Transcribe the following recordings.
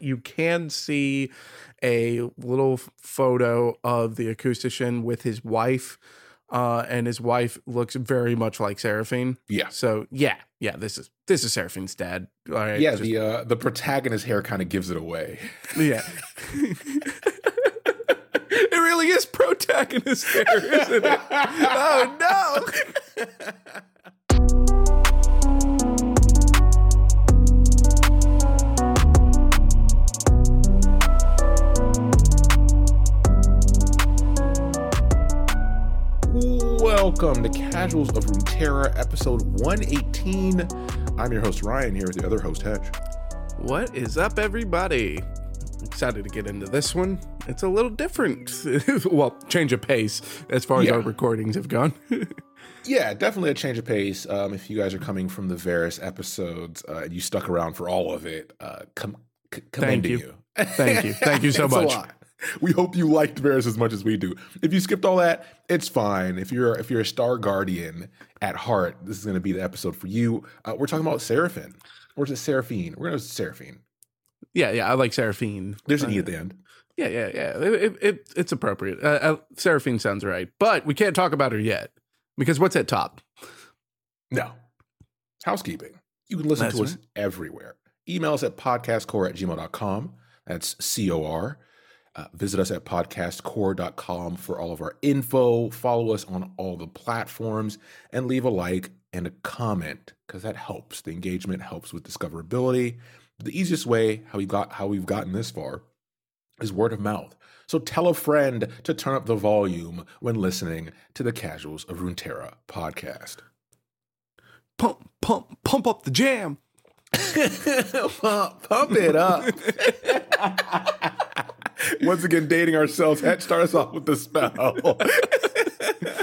you can see a little photo of the acoustician with his wife. Uh, and his wife looks very much like Seraphine. Yeah. So yeah, yeah, this is this is Seraphine's dad. All right. Yeah, just- the uh, the protagonist hair kind of gives it away. yeah. it really is protagonist hair, isn't it? Oh no. Welcome to Casuals of Runeterra, episode 118. I'm your host Ryan here with the other host Hedge. What is up, everybody? Excited to get into this one. It's a little different. well, change of pace as far as Yeah. our recordings have gone. Yeah, definitely a change of pace. Um, if you guys are coming from the Varus episodes uh, and you stuck around for all of it, uh, com- c- commending you. you. Thank you. Thank you so much. We hope you liked Varus as much as we do. If you skipped all that, it's fine. If you're if you're a Star Guardian at heart, this is going to be the episode for you. Uh, we're talking about Seraphine, or is it Seraphine? We're going to Seraphine. yeah, yeah, I like Seraphine. There's an Uh, e at the end. Yeah, yeah, yeah. It, it, it, it's appropriate. Uh, uh, Seraphine sounds right, but we can't talk about her yet because what's at top? No. Housekeeping. You can listen That's to us everywhere. Email us at podcastcor at gmail.com. That's C O R. Uh, visit us at podcastcor.com for all of our info. Follow us on all the platforms and leave a like and a comment because that helps. The engagement helps with discoverability. The easiest way how we got how we've gotten this far is word of mouth. So tell a friend to turn up the volume when listening to the Casuals of Runeterra podcast. Pump, pump, pump up the jam. pump, pump it up. Once again, dating ourselves. Start us off with the spell.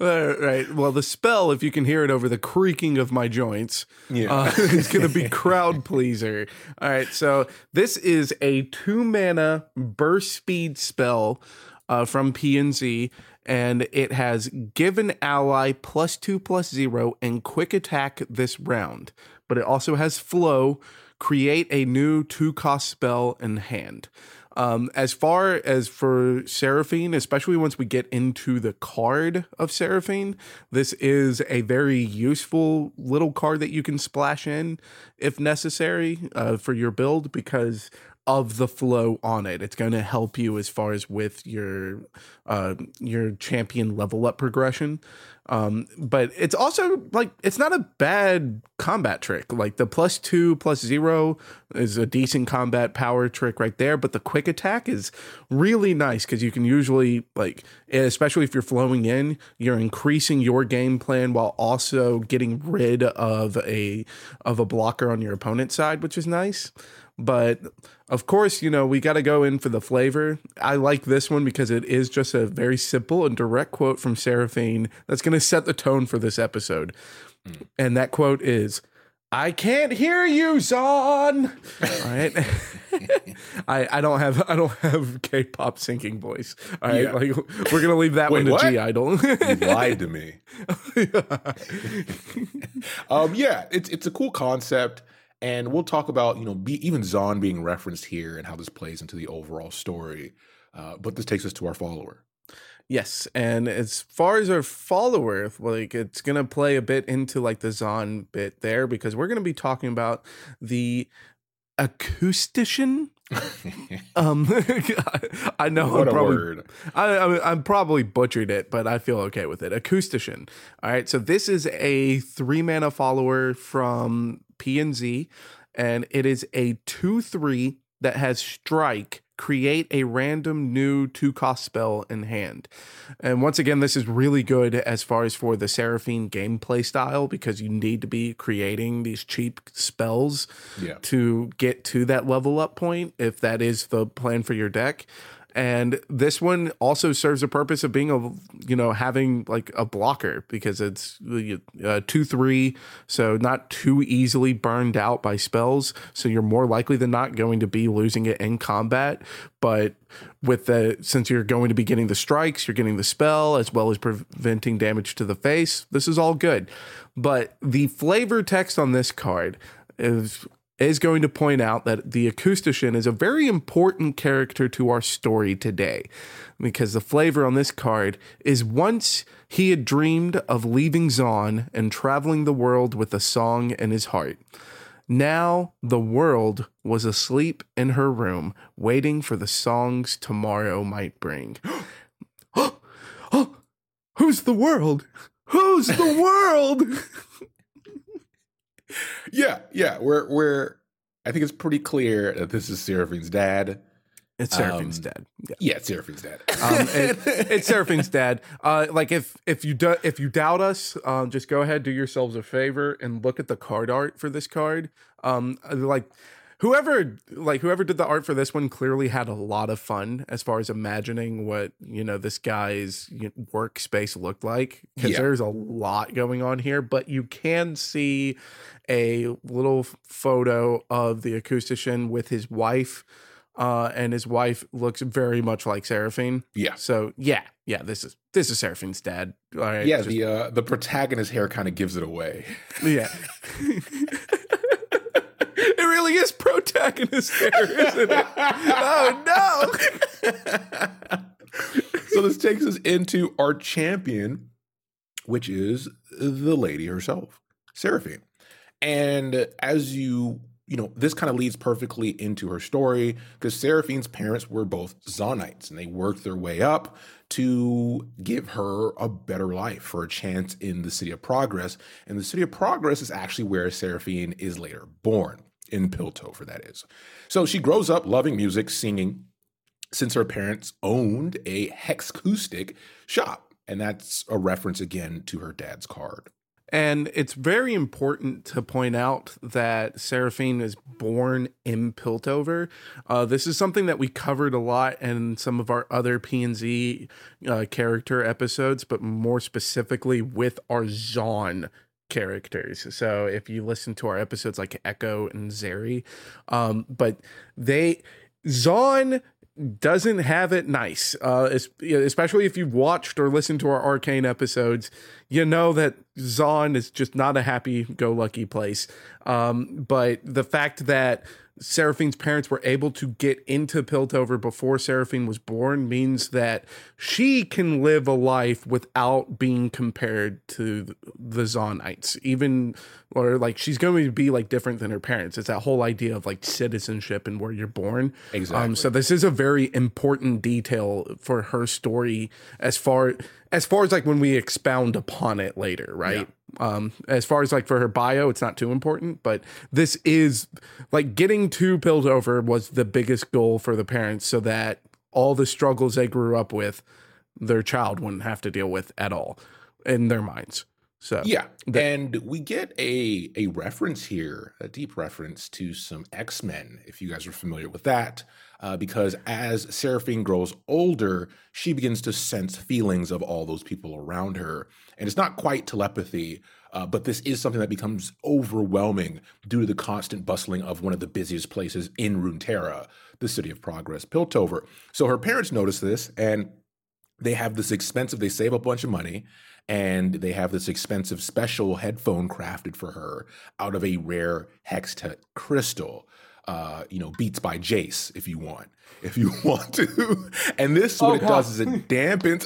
Uh, right. Well, the spell, if you can hear it over the creaking of my joints, Yeah. uh, is going to be crowd pleaser. All right. So this is a two mana burst speed spell uh, from PNZ, and it has give an ally plus two plus zero and quick attack this round. But it also has flow. Create a new two cost spell in hand. Um, as far as for Seraphine, especially once we get into the card of Seraphine, this is a very useful little card that you can splash in if necessary uh, for your build because of the flow on it. It's going to help you as far as with your uh, your champion level up progression. Um, but it's also like it's not a bad combat trick. Like the plus two plus zero is a decent combat power trick right there. But the quick attack is really nice because you can usually like, especially if you're flowing in, you're increasing your game plan while also getting rid of a of a blocker on your opponent's side, which is nice. But of course, you know, we got to go in for the flavor. I like this one because it is just a very simple and direct quote from Seraphine that's going to set the tone for this episode. And that quote is, I can't hear you, Zaun. All right. I, I don't have I don't have K-pop singing voice. All right. Yeah. Like we're gonna leave that Wait, one to what? G Idol. you lied to me. um, yeah, it's it's a cool concept, and we'll talk about you know be, even Zaun being referenced here and how this plays into the overall story. Uh, but this takes us to our follower. Yes, and as far as our follower, like it's gonna play a bit into like the Zaun bit there because we're gonna be talking about the acoustician. Um, I know what I'm probably word! I, I'm probably butchered it, but I feel okay with it. Acoustician. All right. So this is a three mana follower from PNZ, and Z and it is a 2 3 that has strike. Create a random new two cost spell in hand. And once again, this is really good as far as for the Seraphine gameplay style because you need to be creating these cheap spells Yeah, to get to that level up point if that is the plan for your deck. And this one also serves a purpose of being a, you know, having like a blocker because it's uh, two, three. So not too easily burned out by spells. So you're more likely than not going to be losing it in combat. But with the, since you're going to be getting the strikes, you're getting the spell as well as preventing damage to the face. This is all good. But the flavor text on this card is is going to point out that the acoustician is a very important character to our story today because the flavor on this card is once he had dreamed of leaving Zaun and traveling the world with a song in his heart. Now the world was asleep in her room, waiting for the songs tomorrow might bring. who's the world? Who's the world? yeah, yeah. We're we're. I think it's pretty clear that this is Seraphine's dad. It's Seraphine's um, dad. Yeah, yeah it's Seraphine's dad. um, it, it's Seraphine's dad. Uh, like if if you do, if you doubt us, um, just go ahead, do yourselves a favor, and look at the card art for this card. Um, like whoever like whoever did the art for this one clearly had a lot of fun as far as imagining what you know this guy's workspace looked like because yeah. there's a lot going on here but you can see a little photo of the acoustician with his wife uh, and his wife looks very much like Seraphine. Yeah. So yeah, yeah, this is this is Seraphine's dad. All right. Yeah, just, the uh, the protagonist hair kind of gives it away. Yeah. is protagonist hair, isn't it? oh no. so this takes us into our champion, which is the lady herself, Seraphine. And as you you know, this kind of leads perfectly into her story because Seraphine's parents were both Zaunites and they worked their way up to give her a better life for a chance in the City of Progress. And the City of Progress is actually where Seraphine is later born, in Piltover, that is. So she grows up loving music, singing, since her parents owned a hexacoustic shop. And that's a reference again to her dad's card. And it's very important to point out that Seraphine is born in Piltover. Uh, this is something that we covered a lot in some of our other PNZ uh, character episodes, but more specifically with our Zaun characters. So if you listen to our episodes like Ekko and Zeri, um, but they Zaun doesn't have it nice. Uh, especially if you've watched or listened to our Arcane episodes, you know that Zaun is just not a happy go lucky place. Um, but the fact that Seraphine's parents were able to get into Piltover before Seraphine was born means that she can live a life without being compared to the Zaunites, even or like she's going to be like different than her parents. It's that whole idea of like citizenship and where you're born. Exactly. Um, so this is a very important detail for her story as far as far as like when we expound upon it later, right? Yeah. Um, as far as like for her bio, it's not too important, but this is like getting to over was the biggest goal for the parents so that all the struggles they grew up with, their child wouldn't have to deal with at all in their minds. So yeah, and we get a a reference here, a deep reference to some X Men. If you guys are familiar with that, uh, because as Seraphine grows older, she begins to sense feelings of all those people around her, and it's not quite telepathy. Uh, but this is something that becomes overwhelming due to the constant bustling of one of the busiest places in Runeterra, the city of progress, Piltover. So her parents notice this and they have this expensive, they save a bunch of money and they have this expensive special headphone crafted for her out of a rare hextech crystal. Uh, you know, Beats by Jayce, if you want, if you want to. And this, what oh, it does is it dampens.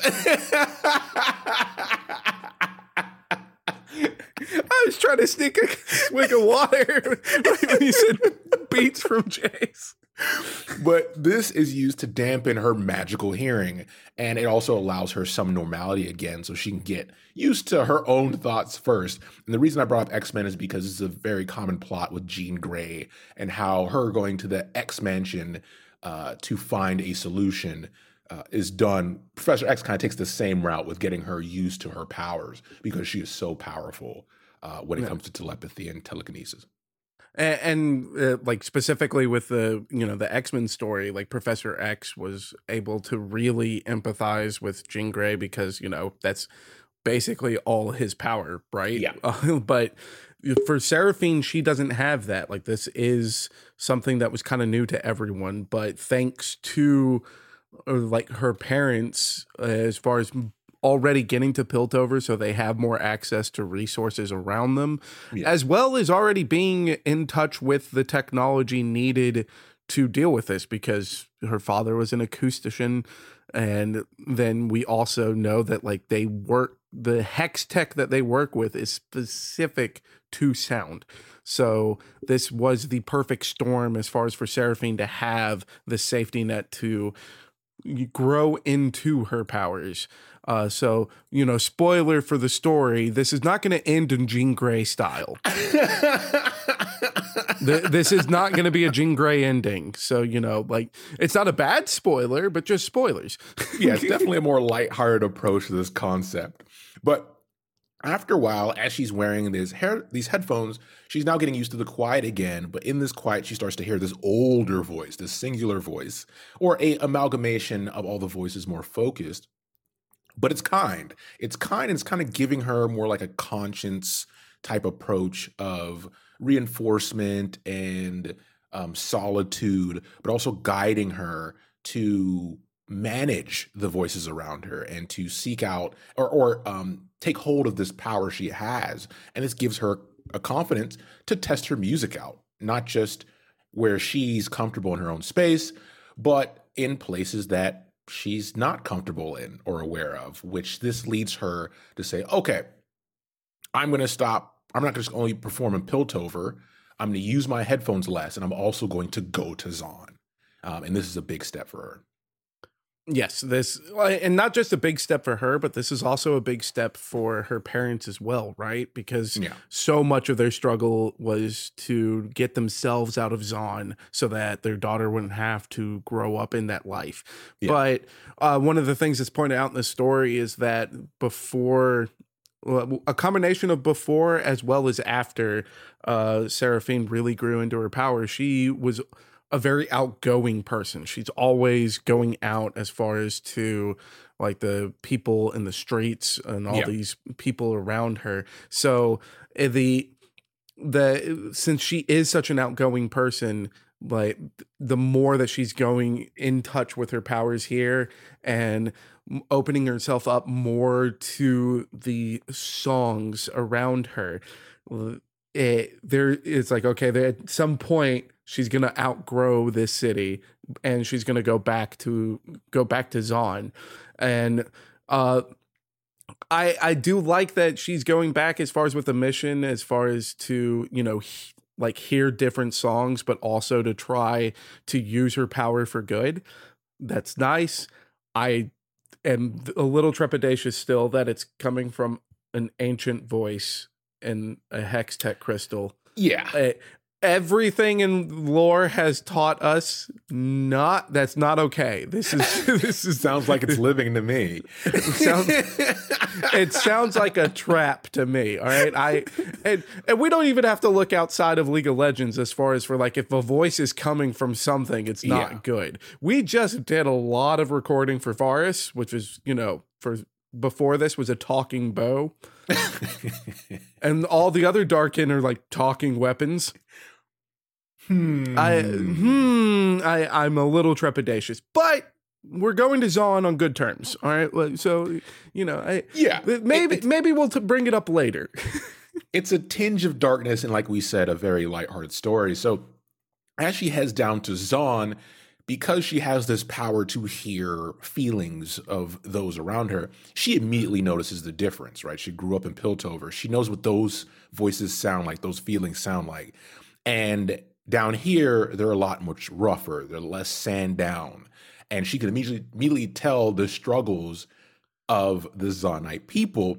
I was trying to sneak a swig of water when you said beats from Jayce but this is used to dampen her magical hearing and it also allows her some normality again so she can get used to her own thoughts first. And the reason i brought up x-men is because it's a very common plot with jean grey and how her going to the x mansion uh, to find a solution uh, is done. Professor x kind of takes the same route with getting her used to her powers because she is so powerful uh, when it yeah. comes to telepathy and telekinesis and, and uh, like specifically with the you know the x-men story like professor x was able to really empathize with jean grey because you know that's basically all his power right? Yeah. Uh, but for seraphine she doesn't have that. Like this is something that was kind of new to everyone but thanks to uh, like her parents uh, as far as already getting to Piltover, so they have more access to resources around them, Yeah. as well as already being in touch with the technology needed to deal with this because her father was an acoustician. And then we also know that like they work the hex tech that they work with is specific to sound. So this was the perfect storm as far as for Seraphine to have the safety net to grow into her powers. Uh, so you know, spoiler for the story: this is not going to end in Jean Grey style. Th- this is not going to be a Jean Grey ending. So you know, like it's not a bad spoiler, but just spoilers. yeah, it's definitely a more lighthearted approach to this concept. But after a while, as she's wearing these hair these headphones, she's now getting used to the quiet again. But in this quiet, she starts to hear this older voice, this singular voice, or a amalgamation of all the voices more focused. But it's kind. It's kind and it's kind of giving her more like a conscience type approach of reinforcement and um, solitude, but also guiding her to manage the voices around her and to seek out or, or um, take hold of this power she has. And this gives her a confidence to test her music out, not just where she's comfortable in her own space, but in places that she's not comfortable in or aware of, which this leads her to say, okay, I'm going to stop. I'm not gonna only perform in Piltover. I'm going to use my headphones less, and I'm also going to go to Zaun. Um, and this is a big step for her. Yes, this and not just a big step for her, but this is also a big step for her parents as well, right? Because Yeah. so much of their struggle was to get themselves out of Zaun so that their daughter wouldn't have to grow up in that life. Yeah. But uh, one of the things that's pointed out in the story is that before a combination of before as well as after uh Seraphine really grew into her power, she was a very outgoing person. She's always going out as far as to like the people in the streets and all Yeah. these people around her. So eh, the the since she is such an outgoing person, like the more that she's going in touch with her powers here and opening herself up more to the songs around her it, there it's like okay at some point she's gonna outgrow this city and she's gonna go back to go back to Zaun. And uh I I do like that she's going back as far as with the mission as far as to you know he- like hear different songs but also to try to use her power for good. That's nice. I am a little trepidatious still that it's coming from an ancient voice and a hex tech crystal Yeah. uh, everything in lore has taught us not that's not okay this is this is Sounds like it's living to me. it sounds it sounds like a trap to me all right i and, and we don't even have to look outside of league of legends as far as for like if a voice is coming from something it's not Yeah. good we just did a lot of recording for Varus, which is you know for before this was a talking bow and all the other darkin are like talking weapons hmm. I hmm, I I'm a little trepidatious, but we're going to Zaun on good terms. All right, so you know, I yeah. maybe It- maybe we'll t- bring it up later. it's a tinge of darkness and like we said a very lighthearted story so as she heads down to zaun because she has this power to hear feelings of those around her she immediately notices the difference right? She grew up in piltover. She knows what those voices sound like those feelings sound like. And down here they're a lot much rougher. They're less sand down. And she can immediately immediately tell the struggles of the zaunite people.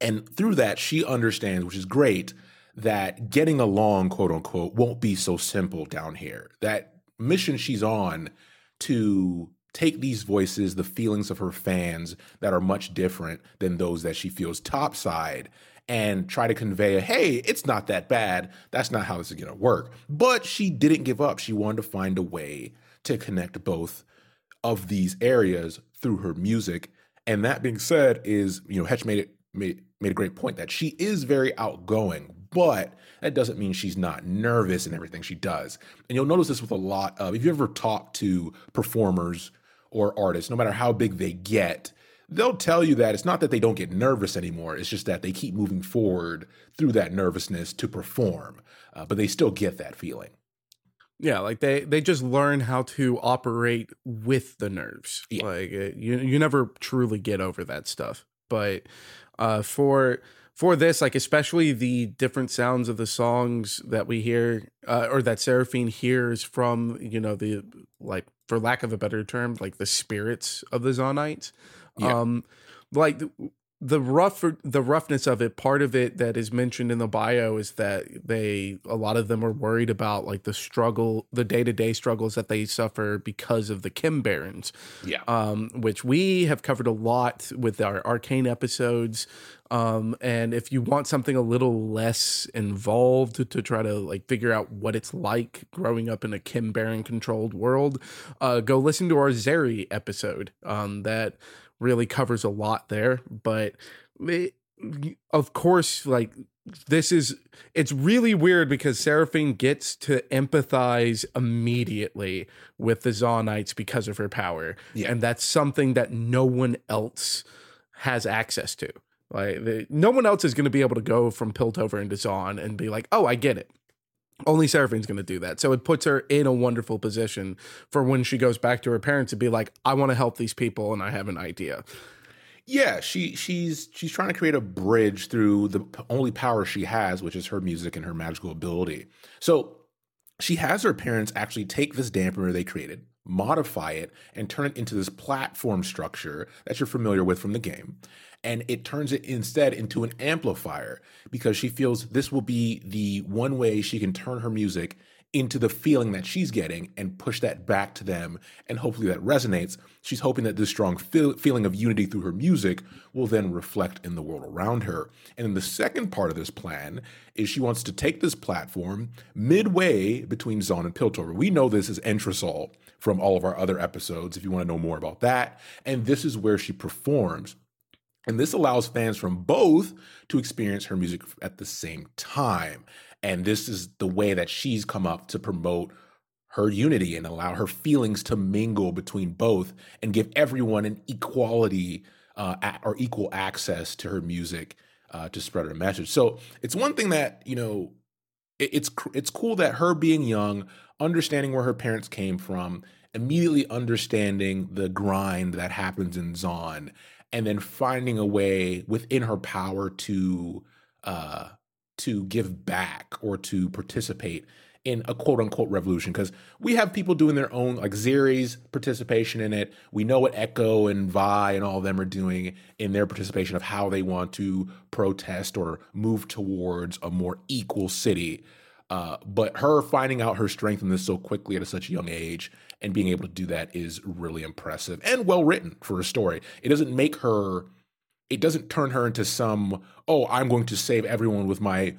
And through that, she understands, which is great, that getting along, quote unquote, won't be so simple down here. That mission she's on to take these voices, the feelings of her fans that are much different than those that she feels topside, and try to convey, a hey, it's not that bad. That's not how this is going to work. But she didn't give up. She wanted to find a way to connect both of these areas through her music. And that being said, is you know Hetch made it made made a great point that she is very outgoing, but that doesn't mean she's not nervous in everything she does. And you'll notice this with a lot of if you ever talk to performers or artists, no matter how big they get, they'll tell you that it's not that they don't get nervous anymore. It's just that they keep moving forward through that nervousness to perform, uh, but they still get that feeling. Yeah, like they they just learn how to operate with the nerves. Yeah. Like uh, you you never truly get over that stuff. But uh for for this like especially the different sounds of the songs that we hear uh, or that Seraphine hears from, you know, the like for lack of a better term, like the spirits of the Zaunites. Yeah. Um like the rough the roughness of it part of it that is mentioned in the bio is that they a lot of them are worried about like the struggle the day-to-day struggles that they suffer because of the chem barons Yeah. um which we have covered a lot with our arcane episodes um and if you want something a little less involved to, to try to like figure out what it's like growing up in a chem baron controlled world uh go listen to our zeri episode um that really covers a lot there but it, of course like this is it's really weird because Seraphine gets to empathize immediately with the Zaunites because of her power. Yeah. And that's something that no one else has access to. Like the, no one else is going to be able to go from Piltover into Zaun and be like, "Oh, I get it." Only Seraphine's going to do that. So it puts her in a wonderful position for when she goes back to her parents to be like, "I want to help these people and I have an idea." Yeah, she she's she's trying to create a bridge through the only power she has, which is her music and her magical ability. So she has her parents actually take this dampener they created, modify it, and turn it into this platform structure that you're familiar with from the game. And it turns it instead into an amplifier because she feels this will be the one way she can turn her music into the feeling that she's getting and push that back to them. And hopefully that resonates. She's hoping that this strong feel- feeling of unity through her music will then reflect in the world around her. And then the second part of this plan is she wants to take this platform midway between Zaun and Piltover. We know this is Entresol from all of our other episodes if you want to know more about that. And this is where she performs. And this allows fans from both to experience her music at the same time. And this is the way that she's come up to promote her unity and allow her feelings to mingle between both and give everyone an equality uh, or equal access to her music uh, to spread her message. So it's one thing that, you know, it's it's cool that her being young, understanding where her parents came from, immediately understanding the grind that happens in Zaun, and then finding a way within her power to uh, to give back or to participate in a quote unquote revolution because we have people doing their own like Zeri's participation in it. We know what Ekko and Vi and all of them are doing in their participation of how they want to protest or move towards a more equal city. Uh, but her finding out her strength in this so quickly at such a young age and being able to do that is really impressive and well written for a story. It doesn't make her, it doesn't turn her into some, oh, I'm going to save everyone with my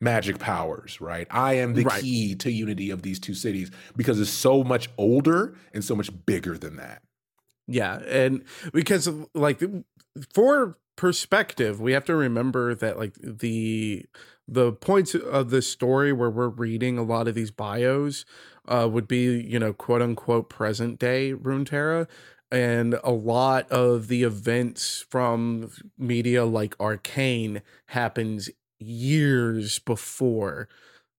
magic powers, right? I am the Right. key to unity of these two cities because it's so much older and so much bigger than that. Yeah, and because of, like for perspective, we have to remember that like the the points of the story where we're reading a lot of these bios uh would be, you know, quote unquote present day Runeterra and a lot of the events from media like Arcane happens years before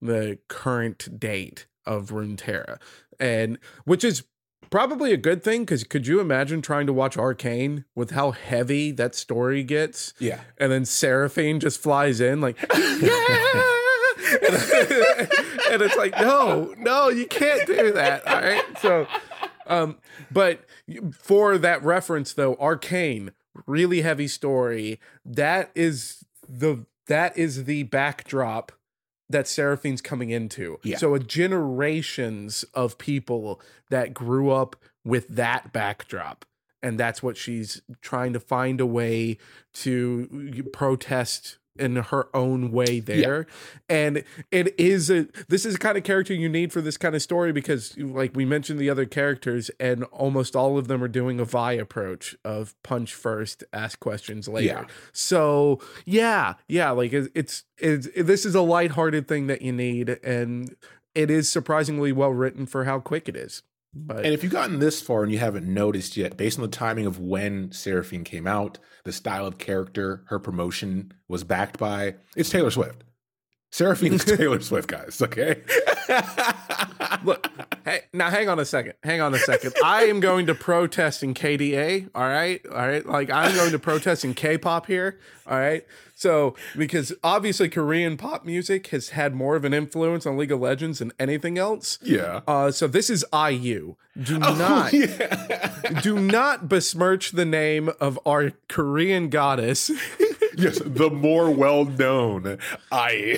the current date of Runeterra. And which is probably a good thing because could you imagine trying to watch Arcane with how heavy that story gets? Yeah. And then Seraphine just flies in like, yeah. and, and it's like, no, no, you can't do that. All right. So, um, but for that reference though, Arcane, really heavy story. That is the that is the backdrop that Seraphine's coming into. Yeah. So a generations of people that grew up with that backdrop. And that's what she's trying to find a way to protest in her own way there. And it is a this is the kind of character you need for this kind of story because like we mentioned the other characters and almost all of them are doing a Vi approach of punch first, ask questions later. Yeah. So yeah, yeah, like it's, it's it's this is a lighthearted thing that you need, and it is surprisingly well written for how quick it is. But And if you've gotten this far and you haven't noticed yet, based on the timing of when Seraphine came out, the style of character her promotion was backed by, it's Taylor Swift. Seraphine is Taylor Swift, guys. Okay. look, hey, now hang on a second. Hang on a second. I am going to protest in KDA. All right, all right. Like I'm going to protest in K-pop here. All right. So because obviously Korean pop music has had more of an influence on League of Legends than anything else. yeah. Uh, so this is IU. Do Oh, not, yeah. do not besmirch the name of our Korean goddess. Yes, the more well known I.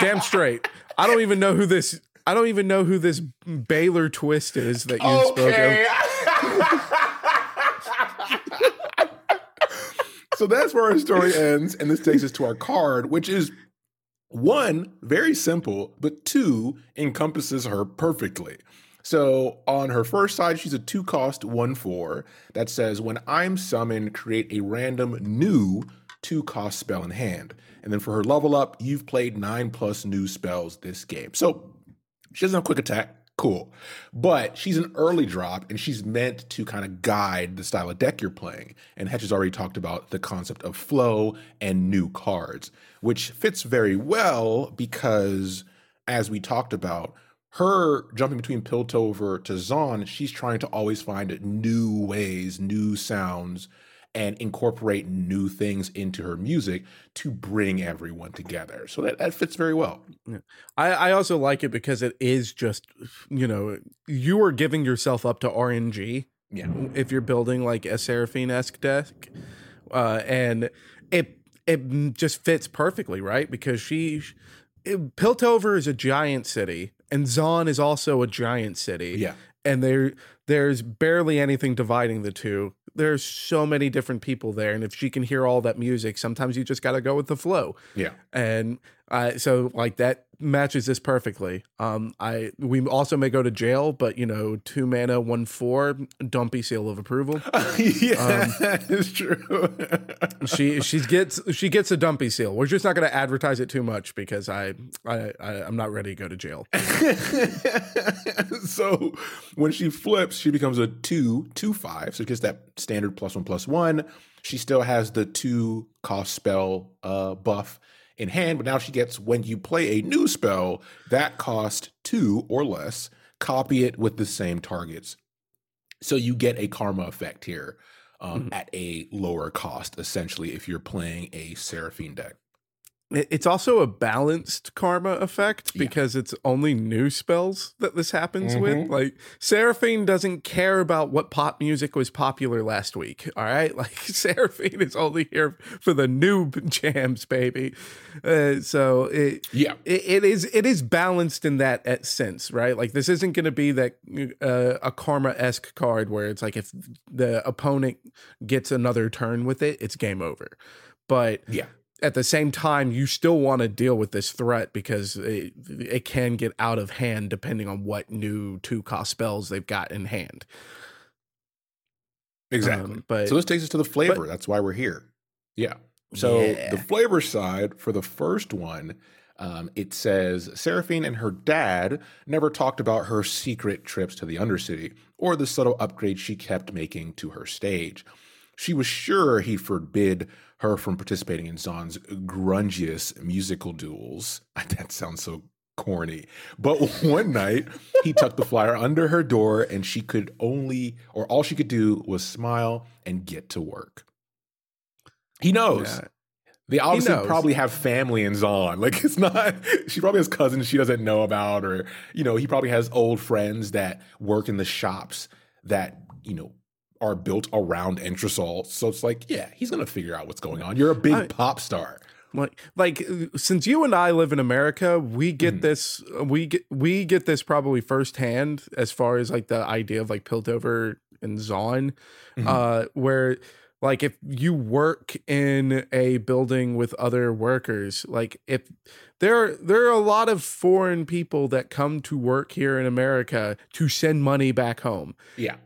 Damn straight. I don't even know who this. I don't even know who this Baylor twist is that you spoke of. okay. so that's where our story ends, and this takes us to our card, which is one, very simple, but two, encompasses her perfectly. So on her first side, she's a two cost one four that says, When I'm summoned, create a random new two cost spell in hand. And then for her level up, you've played nine plus new spells this game. So she doesn't have quick attack. Cool. But she's an early drop and she's meant to kind of guide the style of deck you're playing. And Hetch has already talked about the concept of flow and new cards, which fits very well because, as we talked about, her jumping between Piltover to Zaun, she's trying to always find new ways, new sounds, and incorporate new things into her music to bring everyone together. So that, that fits very well. I, I also like it because it is just, you know, you are giving yourself up to RNG Yeah. if you're building like a Seraphine esque deck, uh, and it it just fits perfectly, right? Because she, it, Piltover is a giant city, and Zaun is also a giant city. Yeah. And there there's barely anything dividing the two. There's so many different people there, and if she can hear all that music, sometimes you just got to go with the flow Yeah. and uh, so like that matches this perfectly. Um, I we also may go to jail, but you know, two mana, one four, dumpy seal of approval. yeah, that is true. she she gets she gets a dumpy seal. We're just not going to advertise it too much because I I, I I'm not ready to go to jail. so when she flips, she becomes a two, two five. So it gets that standard plus one plus one. She still has the two cost spell uh, buff in hand, but now she gets when you play a new spell that cost two or less, copy it with the same targets. So you get a karma effect here um, Mhm. at a lower cost, essentially, if you're playing a Seraphine deck. It- It's also a balanced karma effect Yeah. because it's only new spells that this happens Mhm. with. Like Seraphine doesn't care about what pop music was popular last week. All right, like Seraphine is only here for the new jams, baby. Uh, so it, Yeah. it it is it is balanced in that sense, right? Like this isn't going to be that uh, a karma esque card where it's like if the opponent gets another turn with it, it's game over. But Yeah. At the same time, you still want to deal with this threat because it, it can get out of hand depending on what new two cost spells they've got in hand. Exactly. Um, but so this takes us to the flavor. That's why we're here. Yeah. So Yeah. the flavor side for the first one, um, it says Seraphine and her dad never talked about her secret trips to the Undercity or the subtle upgrades she kept making to her stage. She was sure he forbid her from participating in Zaun's grungiest musical duels. That sounds so corny. But one night, he tucked the flyer under her door and she could only, or all she could do was smile and get to work. He knows. Yeah. They obviously probably have family in Zaun. Like it's not. She probably has cousins she doesn't know about, or you know, he probably has old friends that work in the shops that you know are built around Entresol. So it's like, yeah, he's gonna figure out what's going on. You're a big I- pop star. like like since you and I live in America, we get Mhm. this we get we get this probably firsthand as far as like the idea of like Piltover and Zaun, Mhm. uh, where like if you work in a building with other workers, like if there there are a lot of foreign people that come to work here in America to send money back home Yeah,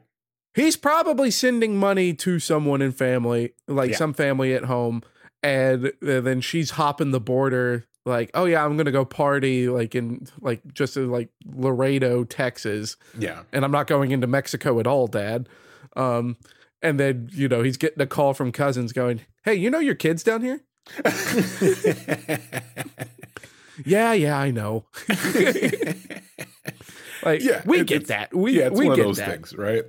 he's probably sending money to someone in family, like Yeah. some family at home, and uh, then she's hopping the border like, oh yeah, I'm gonna go party like in like just in like Laredo, Texas, Yeah. and I'm not going into Mexico at all, Dad. Um, and then you know he's getting a call from cousins going, hey, you know your kids down here? Yeah, yeah, I know. like, Yeah, we get that. We yeah, it's we one of get those that. things, right?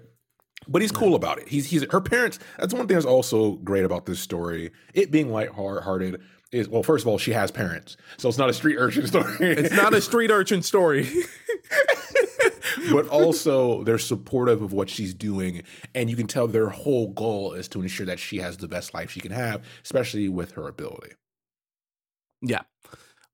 But he's cool about it. He's he's her parents. That's one thing that's also great about this story. It being lighthearted is well, first of all, she has parents, so it's not a street urchin story. It's not a street urchin story. but also they're supportive of what she's doing, and you can tell their whole goal is to ensure that she has the best life she can have, especially with her ability. Yeah.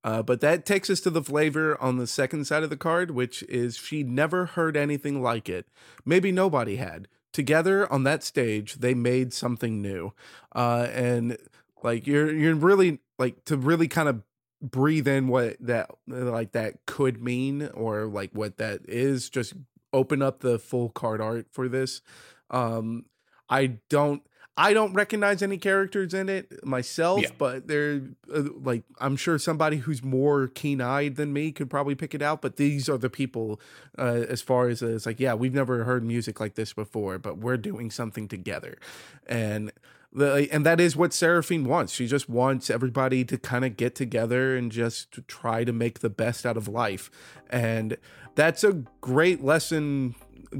Uh, but that takes us to the flavor on the second side of the card, which is she never heard anything like it. Maybe nobody had. Together on that stage, they made something new. Uh, and like you're you're really like to really kind of breathe in what that like that could mean or like what that is. Just open up the full card art for this. Um, I don't I don't recognize any characters in it myself, Yeah. but they're uh, like I'm sure somebody who's more keen-eyed than me could probably pick it out. But these are the people, uh, as far as uh, it's like, yeah, we've never heard music like this before, but we're doing something together, and the and that is what Seraphine wants. She just wants everybody to kind of get together and just to try to make the best out of life, and that's a great lesson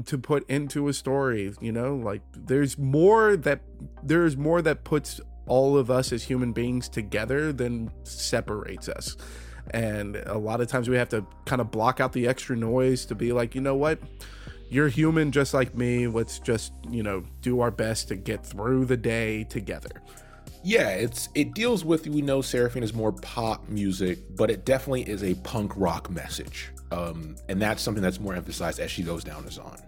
to put into a story you know? Like there's more that there's more that puts all of us as human beings together than separates us. And a lot of times we have to kind of block out the extra noise to be like you know what? You're human just like me. Let's just you know do our best to get through the day together. Yeah, it's it deals with we know Seraphine is more pop music, but it definitely is a punk rock message. Um, and that's something that's more emphasized as she goes down as on.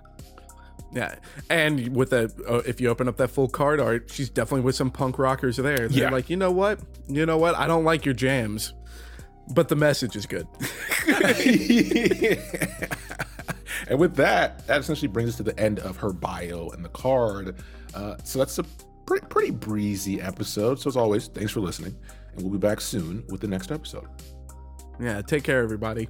yeah and with that uh, if you open up that full card art she's definitely with some punk rockers there they're Yeah. like you know what you know what i don't like your jams but the message is good and with that, that essentially brings us to the end of her bio and the card. Uh, so that's a pretty, pretty breezy episode. So as always, thanks for listening, and we'll be back soon with the next episode. yeah take care everybody